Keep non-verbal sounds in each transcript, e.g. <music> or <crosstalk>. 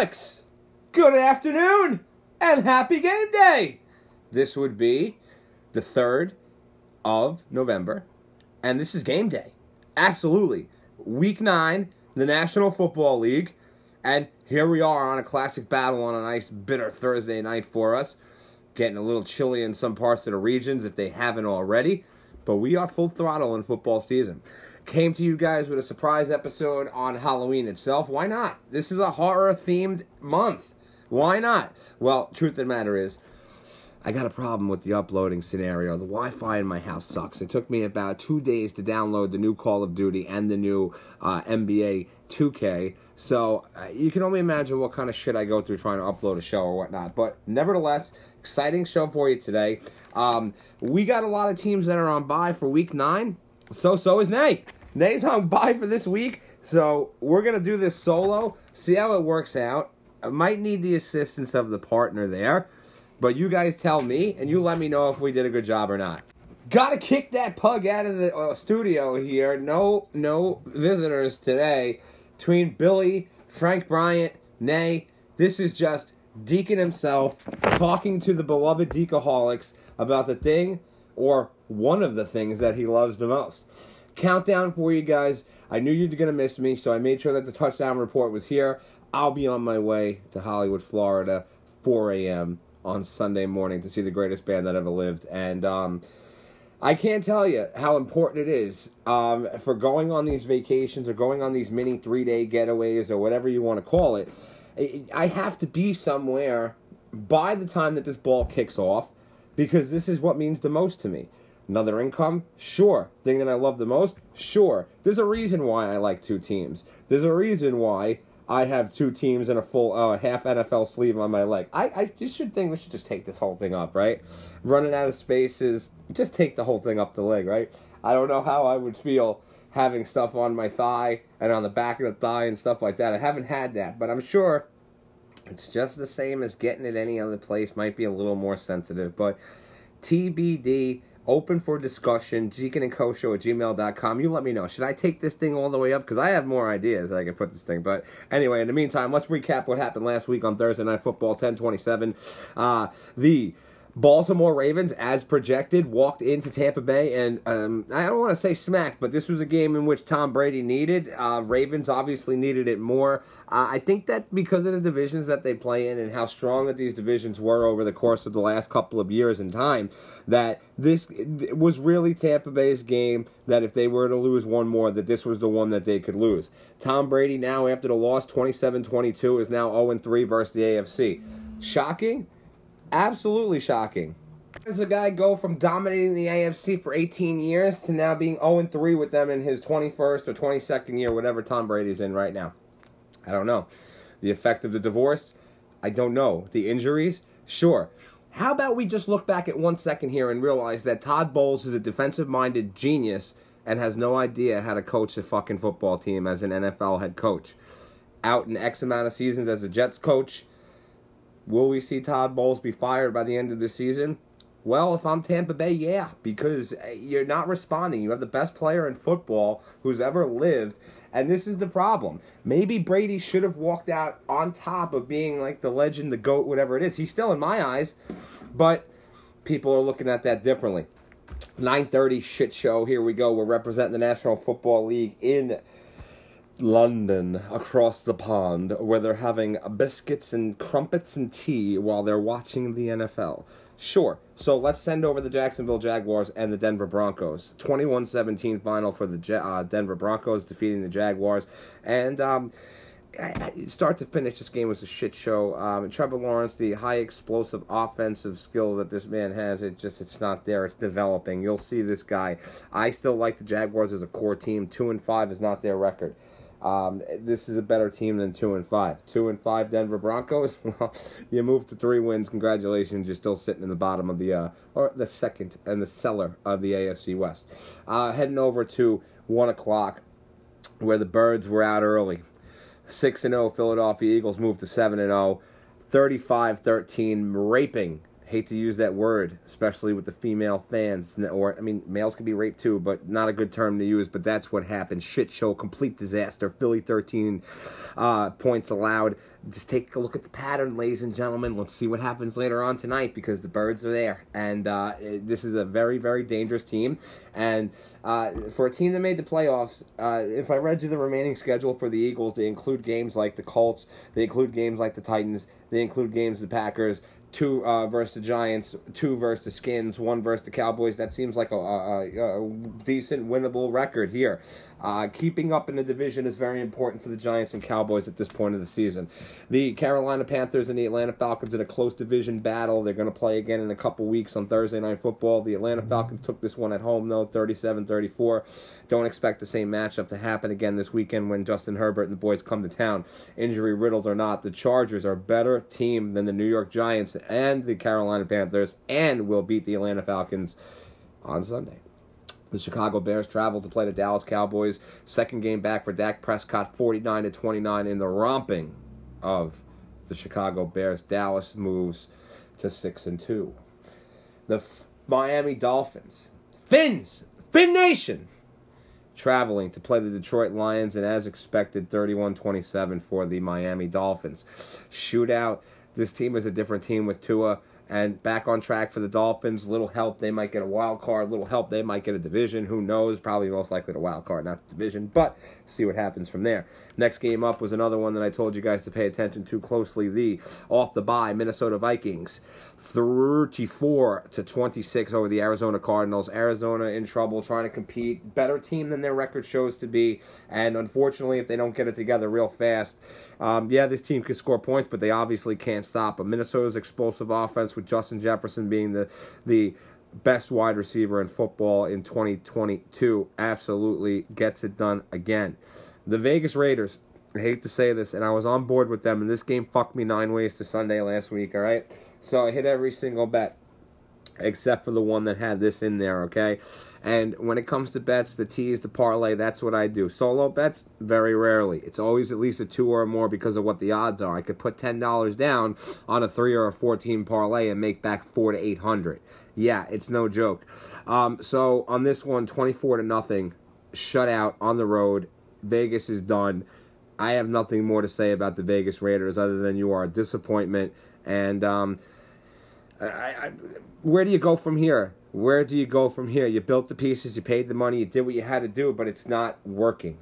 Decaholics! Good afternoon and happy game day! This would be the 3rd of November, and this is game day. Absolutely. Week 9, the National Football League, and here we are on a classic battle on a nice bitter Thursday night for us. Getting a little chilly in some parts of the regions if they haven't already, but we are full throttle in football season came to you guys with a surprise episode on Halloween itself. Why not? This is a horror themed month. Why not? Well, truth of the matter is, I got a problem with the uploading scenario. The Wi Fi in my house sucks. It took me about two days to download the new Call of Duty and the new uh, NBA 2K. So uh, you can only imagine what kind of shit I go through trying to upload a show or whatnot. But nevertheless, exciting show for you today. Um, we got a lot of teams that are on bye for week nine. So, so is Nay. Nay's on bye for this week, so we're gonna do this solo. See how it works out. I might need the assistance of the partner there, but you guys tell me, and you let me know if we did a good job or not. Gotta kick that pug out of the uh, studio here. No, no visitors today. Between Billy, Frank Bryant, Nay, this is just Deacon himself talking to the beloved Decaholics about the thing or one of the things that he loves the most countdown for you guys. I knew you were going to miss me, so I made sure that the touchdown report was here. I'll be on my way to Hollywood, Florida, 4 a.m. on Sunday morning to see the greatest band that ever lived. And um, I can't tell you how important it is um, for going on these vacations or going on these mini three day getaways or whatever you want to call it. I have to be somewhere by the time that this ball kicks off because this is what means the most to me. Another income? Sure. Thing that I love the most? Sure. There's a reason why I like two teams. There's a reason why I have two teams and a full uh, half NFL sleeve on my leg. I, I just should think we should just take this whole thing up, right? Running out of spaces, just take the whole thing up the leg, right? I don't know how I would feel having stuff on my thigh and on the back of the thigh and stuff like that. I haven't had that, but I'm sure it's just the same as getting it any other place. Might be a little more sensitive, but TBD open for discussion. Deacon and Co show at gmail.com. You let me know. Should I take this thing all the way up? Because I have more ideas I can put this thing. But anyway, in the meantime, let's recap what happened last week on Thursday Night Football 1027. Uh, the Baltimore Ravens, as projected, walked into Tampa Bay, and um, I don't want to say smacked, but this was a game in which Tom Brady needed. Uh, Ravens obviously needed it more. Uh, I think that because of the divisions that they play in and how strong that these divisions were over the course of the last couple of years in time, that this was really Tampa Bay's game. That if they were to lose one more, that this was the one that they could lose. Tom Brady now, after the loss 27 22, is now 0 3 versus the AFC. Shocking? Absolutely shocking. Does a guy go from dominating the AFC for 18 years to now being 0 3 with them in his 21st or 22nd year, whatever Tom Brady's in right now? I don't know. The effect of the divorce? I don't know. The injuries? Sure. How about we just look back at one second here and realize that Todd Bowles is a defensive minded genius and has no idea how to coach a fucking football team as an NFL head coach? Out in X amount of seasons as a Jets coach, Will we see Todd Bowles be fired by the end of the season? Well, if I'm Tampa Bay, yeah, because eh, you're not responding. You have the best player in football who's ever lived, and this is the problem. Maybe Brady should have walked out on top of being like the legend, the GOAT, whatever it is. He's still in my eyes, but people are looking at that differently. 9:30 shit show. Here we go. We're representing the National Football League in London across the pond where they're having biscuits and crumpets and tea while they're watching the NFL. Sure. So let's send over the Jacksonville Jaguars and the Denver Broncos. 21 17 final for the uh, Denver Broncos defeating the Jaguars. And um, start to finish, this game was a shit show. Um, Trevor Lawrence, the high explosive offensive skill that this man has, it just it's not there. It's developing. You'll see this guy. I still like the Jaguars as a core team. Two and five is not their record. Um, this is a better team than two and five. Two and five Denver Broncos. <laughs> Well, you move to three wins. Congratulations, you're still sitting in the bottom of the uh, or the second and the cellar of the AFC West. Uh, heading over to one o'clock, where the Birds were out early. Six and zero Philadelphia Eagles moved to seven and 0. 35-13 raping hate to use that word, especially with the female fans. Or, I mean, males can be raped too, but not a good term to use. But that's what happened. Shit show, complete disaster. Philly 13 uh, points allowed. Just take a look at the pattern, ladies and gentlemen. Let's see what happens later on tonight because the birds are there. And uh, this is a very, very dangerous team. And uh, for a team that made the playoffs, uh, if I read you the remaining schedule for the Eagles, they include games like the Colts, they include games like the Titans, they include games the Packers, two uh, versus the Giants, two versus the Skins, one versus the Cowboys. That seems like a, a, a decent winnable record here. Uh, keeping up in the division is very important for the Giants and Cowboys at this point of the season. The Carolina Panthers and the Atlanta Falcons in a close division battle. They're going to play again in a couple weeks on Thursday Night Football. The Atlanta Falcons took this one at home, though, 37 34. Don't expect the same matchup to happen again this weekend when Justin Herbert and the boys come to town. Injury riddled or not, the Chargers are a better team than the New York Giants and the Carolina Panthers and will beat the Atlanta Falcons on Sunday. The Chicago Bears traveled to play the Dallas Cowboys. Second game back for Dak Prescott, 49 to 29 in the romping of the Chicago Bears. Dallas moves to 6 and 2. The F- Miami Dolphins, Fins, Fin Nation, traveling to play the Detroit Lions, and as expected, 31 27 for the Miami Dolphins. Shootout. This team is a different team with Tua and back on track for the Dolphins. Little help, they might get a wild card. Little help, they might get a division. Who knows? Probably most likely the wild card, not the division. But see what happens from there. Next game up was another one that I told you guys to pay attention to closely. The off the bye Minnesota Vikings. 34 to 26 over the Arizona Cardinals. Arizona in trouble trying to compete. Better team than their record shows to be. And unfortunately, if they don't get it together real fast, um, yeah, this team can score points, but they obviously can't stop. But Minnesota's explosive offense with Justin Jefferson being the the best wide receiver in football in 2022 absolutely gets it done again. The Vegas Raiders, I hate to say this, and I was on board with them, and this game fucked me nine ways to Sunday last week, all right? So I hit every single bet except for the one that had this in there, okay? And when it comes to bets, the tease, the parlay, that's what I do. Solo bets, very rarely. It's always at least a two or more because of what the odds are. I could put ten dollars down on a three or a fourteen parlay and make back four to eight hundred. Yeah, it's no joke. Um, so on this one, twenty-four to nothing, shutout on the road. Vegas is done. I have nothing more to say about the Vegas Raiders other than you are a disappointment. And um, I, I, where do you go from here? Where do you go from here? You built the pieces, you paid the money, you did what you had to do, but it's not working.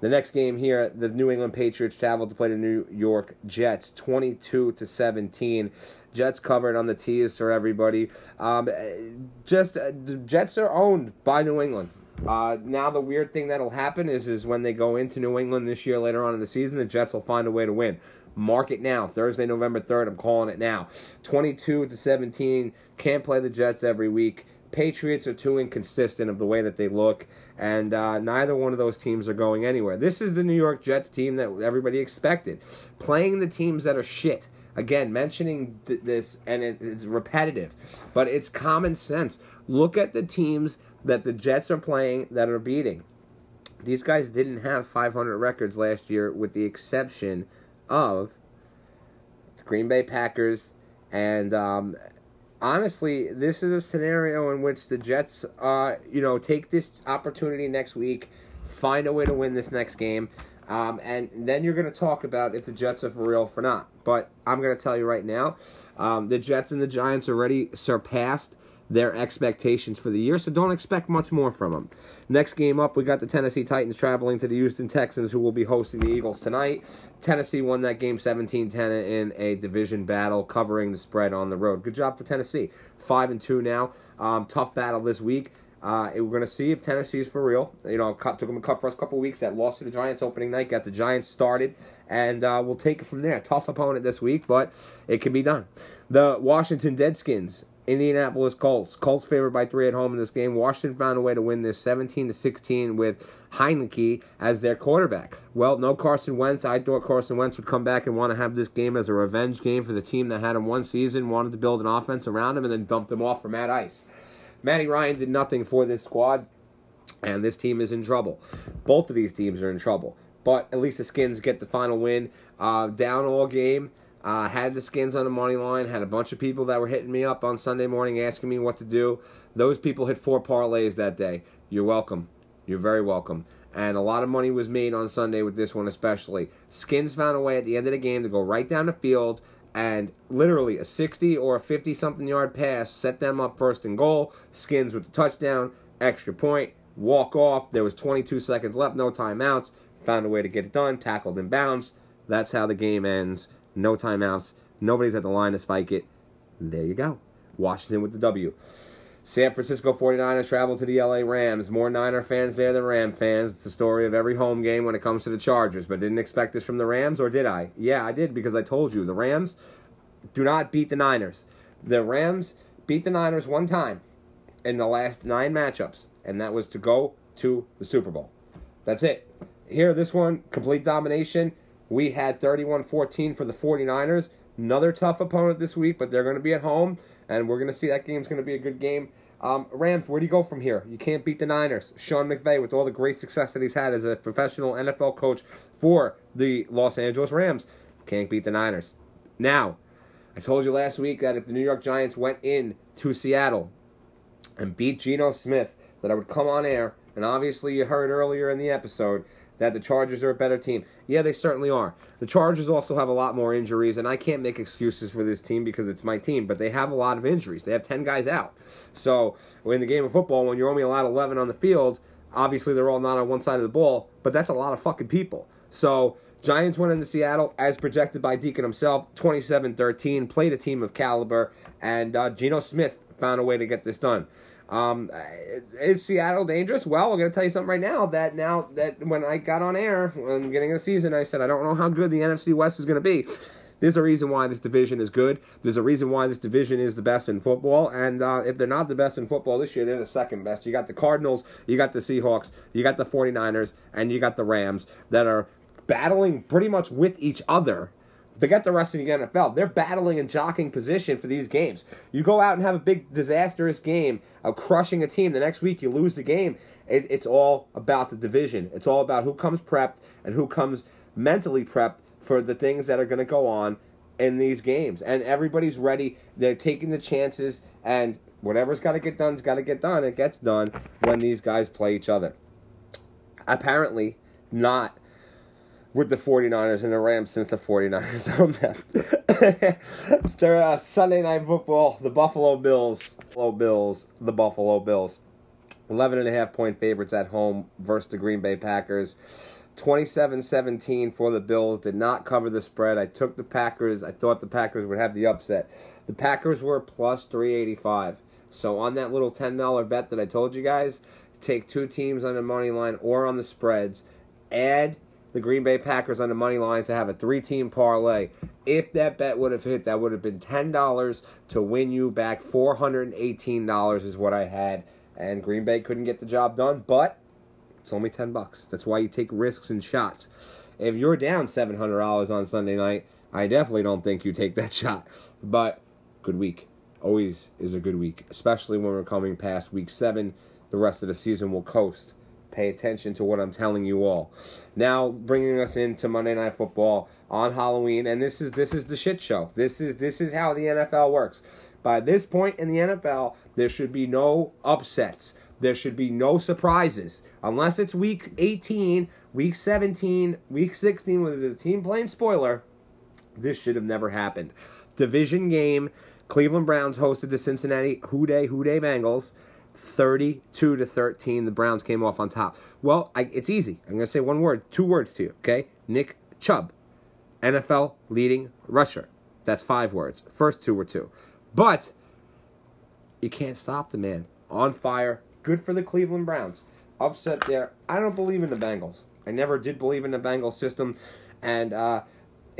The next game here, the New England Patriots traveled to play the New York Jets, 22 to 17. Jets covered on the tease for everybody. Um, just uh, the Jets are owned by New England. Uh, now the weird thing that'll happen is is when they go into New England this year later on in the season, the Jets will find a way to win. Mark it now. Thursday, November 3rd. I'm calling it now. 22 to 17. Can't play the Jets every week. Patriots are too inconsistent of the way that they look, and uh, neither one of those teams are going anywhere. This is the New York Jets team that everybody expected. Playing the teams that are shit. Again, mentioning th- this, and it, it's repetitive, but it's common sense. Look at the teams that the Jets are playing that are beating. These guys didn't have 500 records last year, with the exception of the Green Bay Packers. And um, honestly, this is a scenario in which the Jets, uh, you know, take this opportunity next week, find a way to win this next game. Um, and then you're going to talk about if the Jets are for real for not. But I'm going to tell you right now, um, the Jets and the Giants already surpassed their expectations for the year, so don't expect much more from them. Next game up, we got the Tennessee Titans traveling to the Houston Texans, who will be hosting the Eagles tonight. Tennessee won that game 17 10 in a division battle, covering the spread on the road. Good job for Tennessee. 5 and 2 now. Um, tough battle this week. Uh, we're going to see if Tennessee's for real. You know, took them a cut first couple weeks. That lost to the Giants opening night, got the Giants started, and uh, we'll take it from there. Tough opponent this week, but it can be done. The Washington Deadskins Indianapolis Colts. Colts favored by three at home in this game. Washington found a way to win this 17 to 16 with Heinicke as their quarterback. Well, no Carson Wentz. I thought Carson Wentz would come back and want to have this game as a revenge game for the team that had him one season, wanted to build an offense around him, and then dumped him off for Matt Ice. Matty Ryan did nothing for this squad, and this team is in trouble. Both of these teams are in trouble, but at least the Skins get the final win. Uh, down all game Uh, had the skins on the money line. Had a bunch of people that were hitting me up on Sunday morning asking me what to do. Those people hit four parlays that day. You're welcome. You're very welcome. And a lot of money was made on Sunday with this one, especially. Skins found a way at the end of the game to go right down the field and literally a 60 or a 50 something yard pass set them up first and goal. Skins with the touchdown, extra point, walk off. There was 22 seconds left, no timeouts. Found a way to get it done, tackled in bounds. That's how the game ends. No timeouts. Nobody's at the line to spike it. There you go. Washington with the W. San Francisco 49ers travel to the LA Rams. More Niner fans there than Ram fans. It's the story of every home game when it comes to the Chargers. But didn't expect this from the Rams, or did I? Yeah, I did because I told you. The Rams do not beat the Niners. The Rams beat the Niners one time in the last nine matchups, and that was to go to the Super Bowl. That's it. Here, this one, complete domination. We had 31 14 for the 49ers. Another tough opponent this week, but they're going to be at home, and we're going to see that game's going to be a good game. Um, Rams, where do you go from here? You can't beat the Niners. Sean McVay, with all the great success that he's had as a professional NFL coach for the Los Angeles Rams, can't beat the Niners. Now, I told you last week that if the New York Giants went in to Seattle and beat Geno Smith, that I would come on air, and obviously you heard earlier in the episode that the Chargers are a better team. Yeah, they certainly are. The Chargers also have a lot more injuries, and I can't make excuses for this team because it's my team, but they have a lot of injuries. They have 10 guys out. So, in the game of football, when you're only allowed 11 on the field, obviously they're all not on one side of the ball, but that's a lot of fucking people. So, Giants went into Seattle, as projected by Deacon himself, 27 13, played a team of caliber, and uh, Geno Smith found a way to get this done. Um, is Seattle dangerous? Well, I'm going to tell you something right now. That now that when I got on air the beginning of the season, I said I don't know how good the NFC West is going to be. There's a reason why this division is good. There's a reason why this division is the best in football. And uh, if they're not the best in football this year, they're the second best. You got the Cardinals, you got the Seahawks, you got the 49ers, and you got the Rams that are battling pretty much with each other Forget the rest of the NFL. They're battling and jockeying position for these games. You go out and have a big disastrous game of crushing a team. The next week you lose the game. It, it's all about the division. It's all about who comes prepped and who comes mentally prepped for the things that are going to go on in these games. And everybody's ready. They're taking the chances, and whatever's got to get done's got to get done. It gets done when these guys play each other. Apparently, not with the 49ers and the Rams since the 49ers own them. it's their uh, Sunday night football, the Buffalo Bills, Buffalo Bills, the Buffalo Bills. 11 and a half point favorites at home versus the Green Bay Packers. 27-17 for the Bills. Did not cover the spread. I took the Packers. I thought the Packers would have the upset. The Packers were plus 385. So on that little $10 bet that I told you guys, take two teams on the money line or on the spreads. Add the Green Bay Packers on the money line to have a three team parlay. If that bet would have hit, that would have been $10 to win you back $418 is what I had. And Green Bay couldn't get the job done, but it's only 10 bucks. That's why you take risks and shots. If you're down $700 on Sunday night, I definitely don't think you take that <laughs> shot. But good week. Always is a good week, especially when we're coming past week 7. The rest of the season will coast. Pay attention to what I'm telling you all. Now, bringing us into Monday Night Football on Halloween, and this is this is the shit show. This is this is how the NFL works. By this point in the NFL, there should be no upsets. There should be no surprises unless it's week 18, week 17, week 16 with the team playing spoiler. This should have never happened. Division game. Cleveland Browns hosted the Cincinnati Who Dey Bengals. 32 to 13. The Browns came off on top. Well, I, it's easy. I'm going to say one word, two words to you, okay? Nick Chubb, NFL leading rusher. That's five words. First two were two. But you can't stop the man. On fire. Good for the Cleveland Browns. Upset there. I don't believe in the Bengals. I never did believe in the Bengals system. And, uh,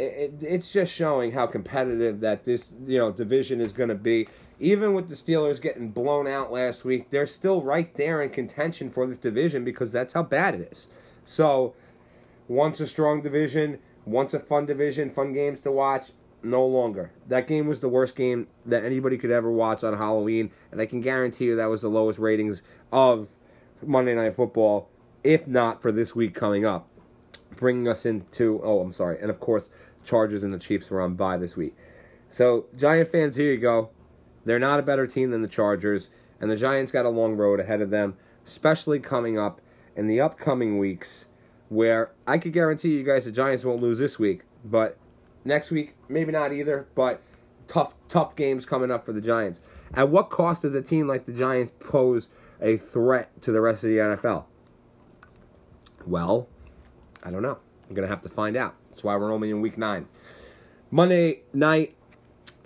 it, it's just showing how competitive that this you know division is going to be. Even with the Steelers getting blown out last week, they're still right there in contention for this division because that's how bad it is. So, once a strong division, once a fun division, fun games to watch, no longer. That game was the worst game that anybody could ever watch on Halloween, and I can guarantee you that was the lowest ratings of Monday Night Football, if not for this week coming up bringing us into oh i'm sorry and of course Chargers and the Chiefs were on bye this week. So, Giant fans, here you go. They're not a better team than the Chargers, and the Giants got a long road ahead of them, especially coming up in the upcoming weeks, where I could guarantee you guys the Giants won't lose this week, but next week maybe not either. But tough, tough games coming up for the Giants. At what cost does a team like the Giants pose a threat to the rest of the NFL? Well, I don't know. I'm gonna have to find out. That's why we're only in week nine. Monday night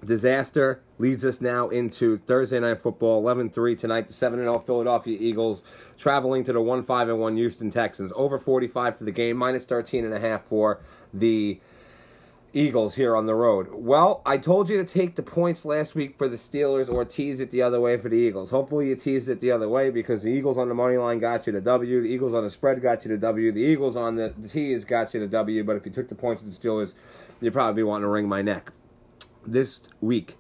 disaster leads us now into Thursday night football 11-3 tonight the 7-0 Philadelphia Eagles traveling to the 1-5 and 1 Houston Texans over 45 for the game minus 13 and a half for the Eagles here on the road. Well, I told you to take the points last week for the Steelers or tease it the other way for the Eagles. Hopefully you teased it the other way because the Eagles on the money line got you the W, the Eagles on the spread got you the W, the Eagles on the, tease got you the W, but if you took the points for the Steelers, you'd probably be wanting to wring my neck. This week,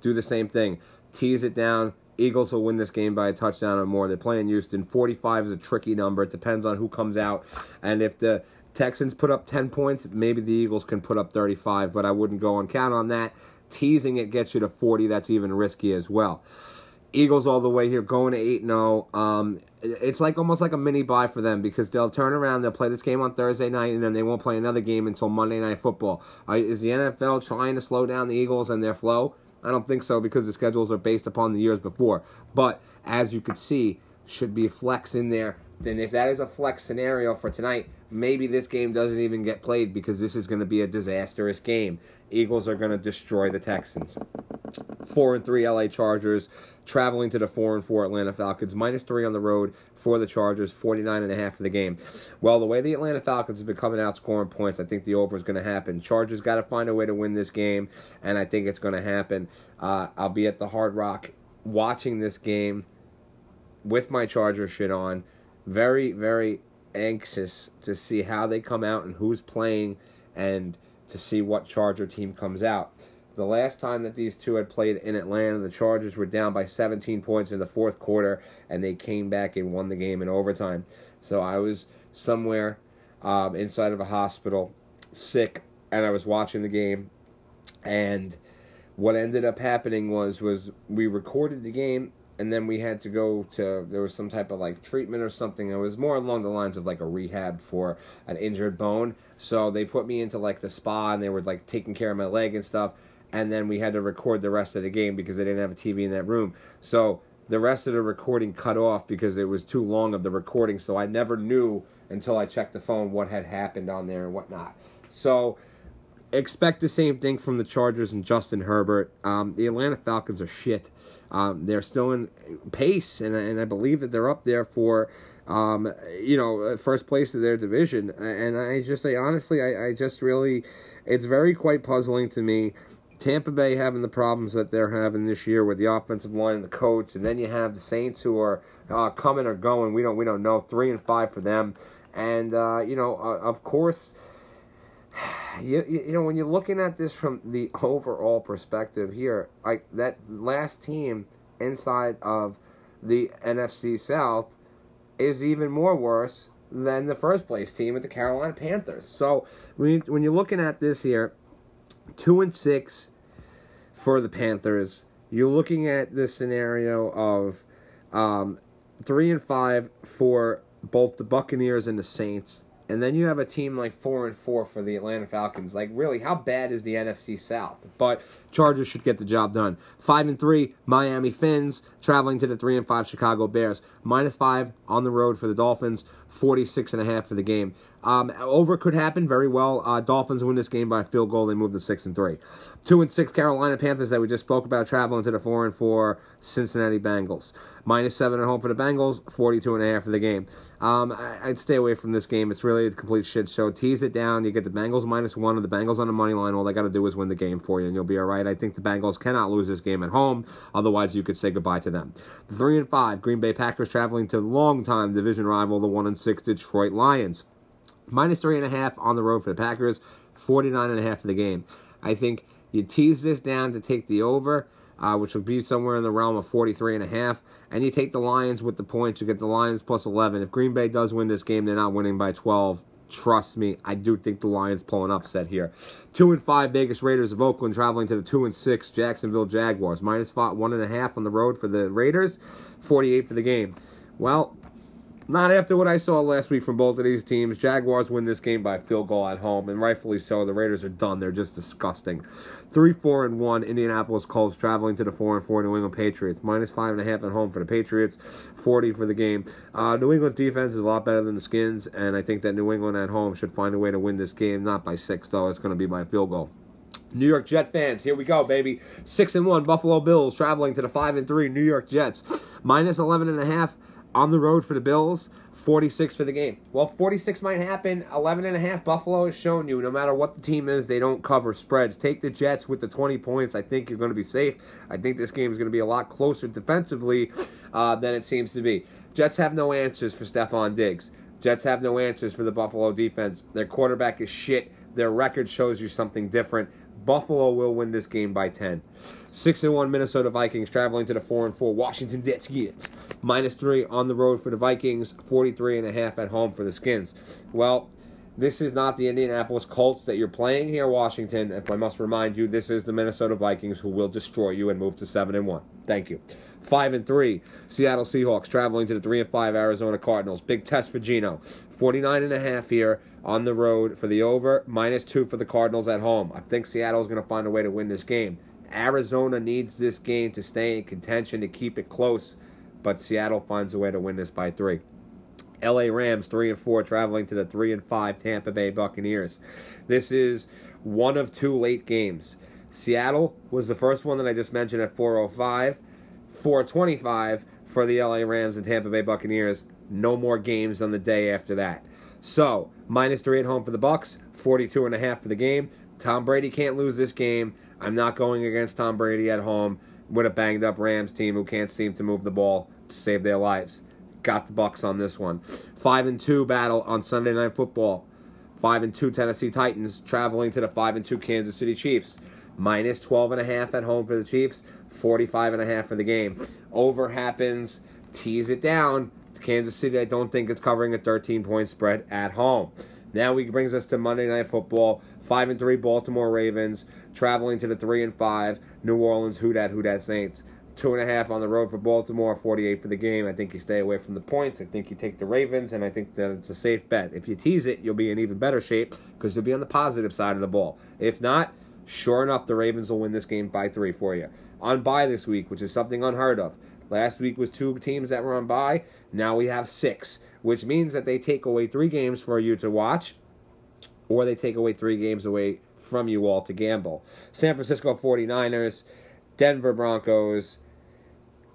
do the same thing. Tease it down. Eagles will win this game by a touchdown or more. They're playing Houston. 45 is a tricky number. It depends on who comes out. And if the Texans put up 10 points, maybe the Eagles can put up 35, but I wouldn't go and count on that. Teasing it gets you to 40. That's even risky as well. Eagles all the way here, going to 8 0. Um, it's like almost like a mini bye for them because they'll turn around, they'll play this game on Thursday night, and then they won't play another game until Monday Night Football. Uh, is the NFL trying to slow down the Eagles and their flow? I don't think so because the schedules are based upon the years before. But as you can see, should be a flex in there. Then if that is a flex scenario for tonight, maybe this game doesn't even get played because this is going to be a disastrous game. Eagles are going to destroy the Texans. Four and three LA Chargers traveling to the four and four Atlanta Falcons. Minus three on the road for the Chargers. 49 and a half for the game. Well, the way the Atlanta Falcons have been coming out scoring points, I think the over is going to happen. Chargers got to find a way to win this game, and I think it's going to happen. Uh, I'll be at the Hard Rock watching this game with my Charger shit on. Very, very anxious to see how they come out and who's playing and to see what Charger team comes out. The last time that these two had played in Atlanta, the Chargers were down by 17 points in the fourth quarter, and they came back and won the game in overtime. So I was somewhere um, inside of a hospital, sick, and I was watching the game. And what ended up happening was was we recorded the game and then we had to go to there was some type of like treatment or something. It was more along the lines of like a rehab for an injured bone. So they put me into like the spa and they were like taking care of my leg and stuff. And then we had to record the rest of the game because they didn't have a TV in that room. So the rest of the recording cut off because it was too long of the recording. So I never knew until I checked the phone what had happened on there and whatnot. So expect the same thing from the Chargers and Justin Herbert. Um, the Atlanta Falcons are shit. Um, they're still in pace, and, and I believe that they're up there for, um, you know, first place of their division. And I just, I honestly, I, I just really, it's very quite puzzling to me. Tampa Bay having the problems that they're having this year with the offensive line and the coach, and then you have the Saints who are uh, coming or going. We don't, we don't know. Three and five for them, and uh, you know, uh, of course you, you know when you're looking at this from the <laughs> overall perspective here, like that last team inside of the NFC South is even more worse than the first place team at the Carolina Panthers. So when you, when you're looking at this here, two and six for the Panthers, you're looking at this scenario of um, three and five for both the Buccaneers and the Saints and then you have a team like four and four for the Atlanta Falcons. Like, really, how bad is the NFC South? But Chargers should get the job done. Five and three, Miami Fins traveling to the three and five Chicago Bears. Minus five on the road for the Dolphins. 46 and a half for the game. Um, over could happen very well. Uh, Dolphins win this game by field goal. They move to six and three. Two and six Carolina Panthers that we just spoke about traveling to the four and four Cincinnati Bengals. Minus seven at home for the Bengals. 42 and a half for the game. Um, I, would stay away from this game. It's really a complete shit show. Tease it down. You get the Bengals minus one or the Bengals on the money line. All they got to do is win the game for you, and you'll be all right. I think the Bengals cannot lose this game at home. Otherwise, you could say goodbye to them. The three and five Green Bay Packers traveling to longtime division rival, the one and six Detroit Lions. Minus three and a half on the road for the Packers, 49 and a half for the game. I think you tease this down to take the over, uh, which will be somewhere in the realm of 43 and a half, and you take the Lions with the points. You get the Lions plus 11. If Green Bay does win this game, they're not winning by 12. Trust me, I do think the Lions pull an upset here. Two and five Vegas Raiders of Oakland traveling to the two and six Jacksonville Jaguars. Minus five, one and a half on the road for the Raiders, forty-eight for the game. Well, not after what I saw last week from both of these teams. Jaguars win this game by field goal at home, and rightfully so. The Raiders are done. They're just disgusting. Three, four, and one. Indianapolis Colts traveling to the four and four New England Patriots. Minus five and a half at home for the Patriots. Forty for the game. Uh, New England's defense is a lot better than the Skins, and I think that New England at home should find a way to win this game. Not by six though. It's going to be by field goal. New York Jet fans, here we go, baby. Six and one Buffalo Bills traveling to the five and three New York Jets. Minus eleven and a half on the road for the Bills. 46 for the game. Well, 46 might happen. 11 and a half. Buffalo has shown you no matter what the team is, they don't cover spreads. Take the Jets with the 20 points. I think you're going to be safe. I think this game is going to be a lot closer defensively uh, than it seems to be. Jets have no answers for Stefon Diggs. Jets have no answers for the Buffalo defense. Their quarterback is shit. Their record shows you something different. Buffalo will win this game by 10. 6 and 1 Minnesota Vikings traveling to the 4 and 4 Washington Redskins. Minus 3 on the road for the Vikings, 43 and a half at home for the Skins. Well, this is not the Indianapolis Colts that you're playing here, Washington. If I must remind you, this is the Minnesota Vikings who will destroy you and move to 7 and 1. Thank you. 5 and 3 Seattle Seahawks traveling to the 3 and 5 Arizona Cardinals. Big test for Geno. 49 and a half here on the road for the over, minus 2 for the Cardinals at home. I think Seattle is going to find a way to win this game. Arizona needs this game to stay in contention to keep it close, but Seattle finds a way to win this by 3. LA Rams 3 and 4 traveling to the 3 and 5 Tampa Bay Buccaneers. This is one of two late games. Seattle was the first one that I just mentioned at 405, 425 for the LA Rams and Tampa Bay Buccaneers. No more games on the day after that. So, minus 3 at home for the Bucs, 42 and a half for the game. Tom Brady can't lose this game. I'm not going against Tom Brady at home with a banged up Rams team who can't seem to move the ball to save their lives. Got the Bucs on this one. Five and two battle on Sunday Night Football. Five and two Tennessee Titans traveling to the five and two Kansas City Chiefs. Minus 12 and a half at home for the Chiefs. 45 and a half for the game. Over happens. Tease it down. Kansas City, I don't think it's covering a 13 point spread at home. Now we brings us to Monday Night Football. Five and three Baltimore Ravens traveling to the three and five New Orleans Who Dat Who Dat Saints. Two and a half on the road for Baltimore, 48 for the game. I think you stay away from the points. I think you take the Ravens, and I think that it's a safe bet. If you tease it, you'll be in even better shape because you'll be on the positive side of the ball. If not, sure enough, the Ravens will win this game by three for you. On bye this week, which is something unheard of. Last week was two teams that were on bye. Now we have six, which means that they take away three games for you to watch, or they take away three games away from you all to gamble. San Francisco 49ers, Denver Broncos,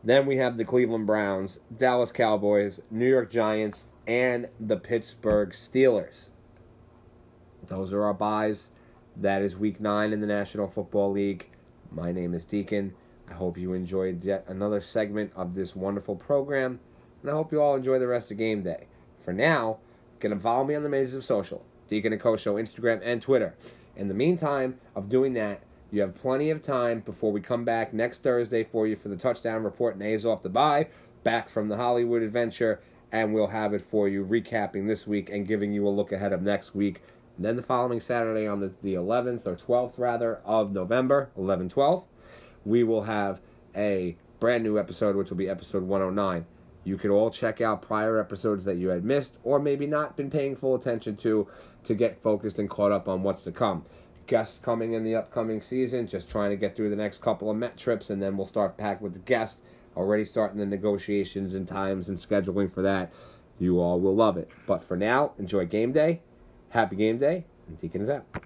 then we have the Cleveland Browns, Dallas Cowboys, New York Giants, and the Pittsburgh Steelers. Those are our byes. That is week nine in the National Football League. My name is Deacon. I hope you enjoyed yet another segment of this wonderful program, and I hope you all enjoy the rest of game day. For now, can follow me on the majors of social, Deacon and Co Show, Instagram and Twitter. In the meantime of doing that, you have plenty of time before we come back next Thursday for you for the touchdown report and Nay's off the bye, back from the Hollywood adventure, and we'll have it for you recapping this week and giving you a look ahead of next week. And then the following Saturday on the, the 11th or 12th rather of November, 11 12th, we will have a brand new episode, which will be episode 109. You could all check out prior episodes that you had missed or maybe not been paying full attention to to get focused and caught up on what's to come. Guests coming in the upcoming season, just trying to get through the next couple of Met trips, and then we'll start back with the guests. Already starting the negotiations and times and scheduling for that. You all will love it. But for now, enjoy game day. Happy game day, and Deacon is out.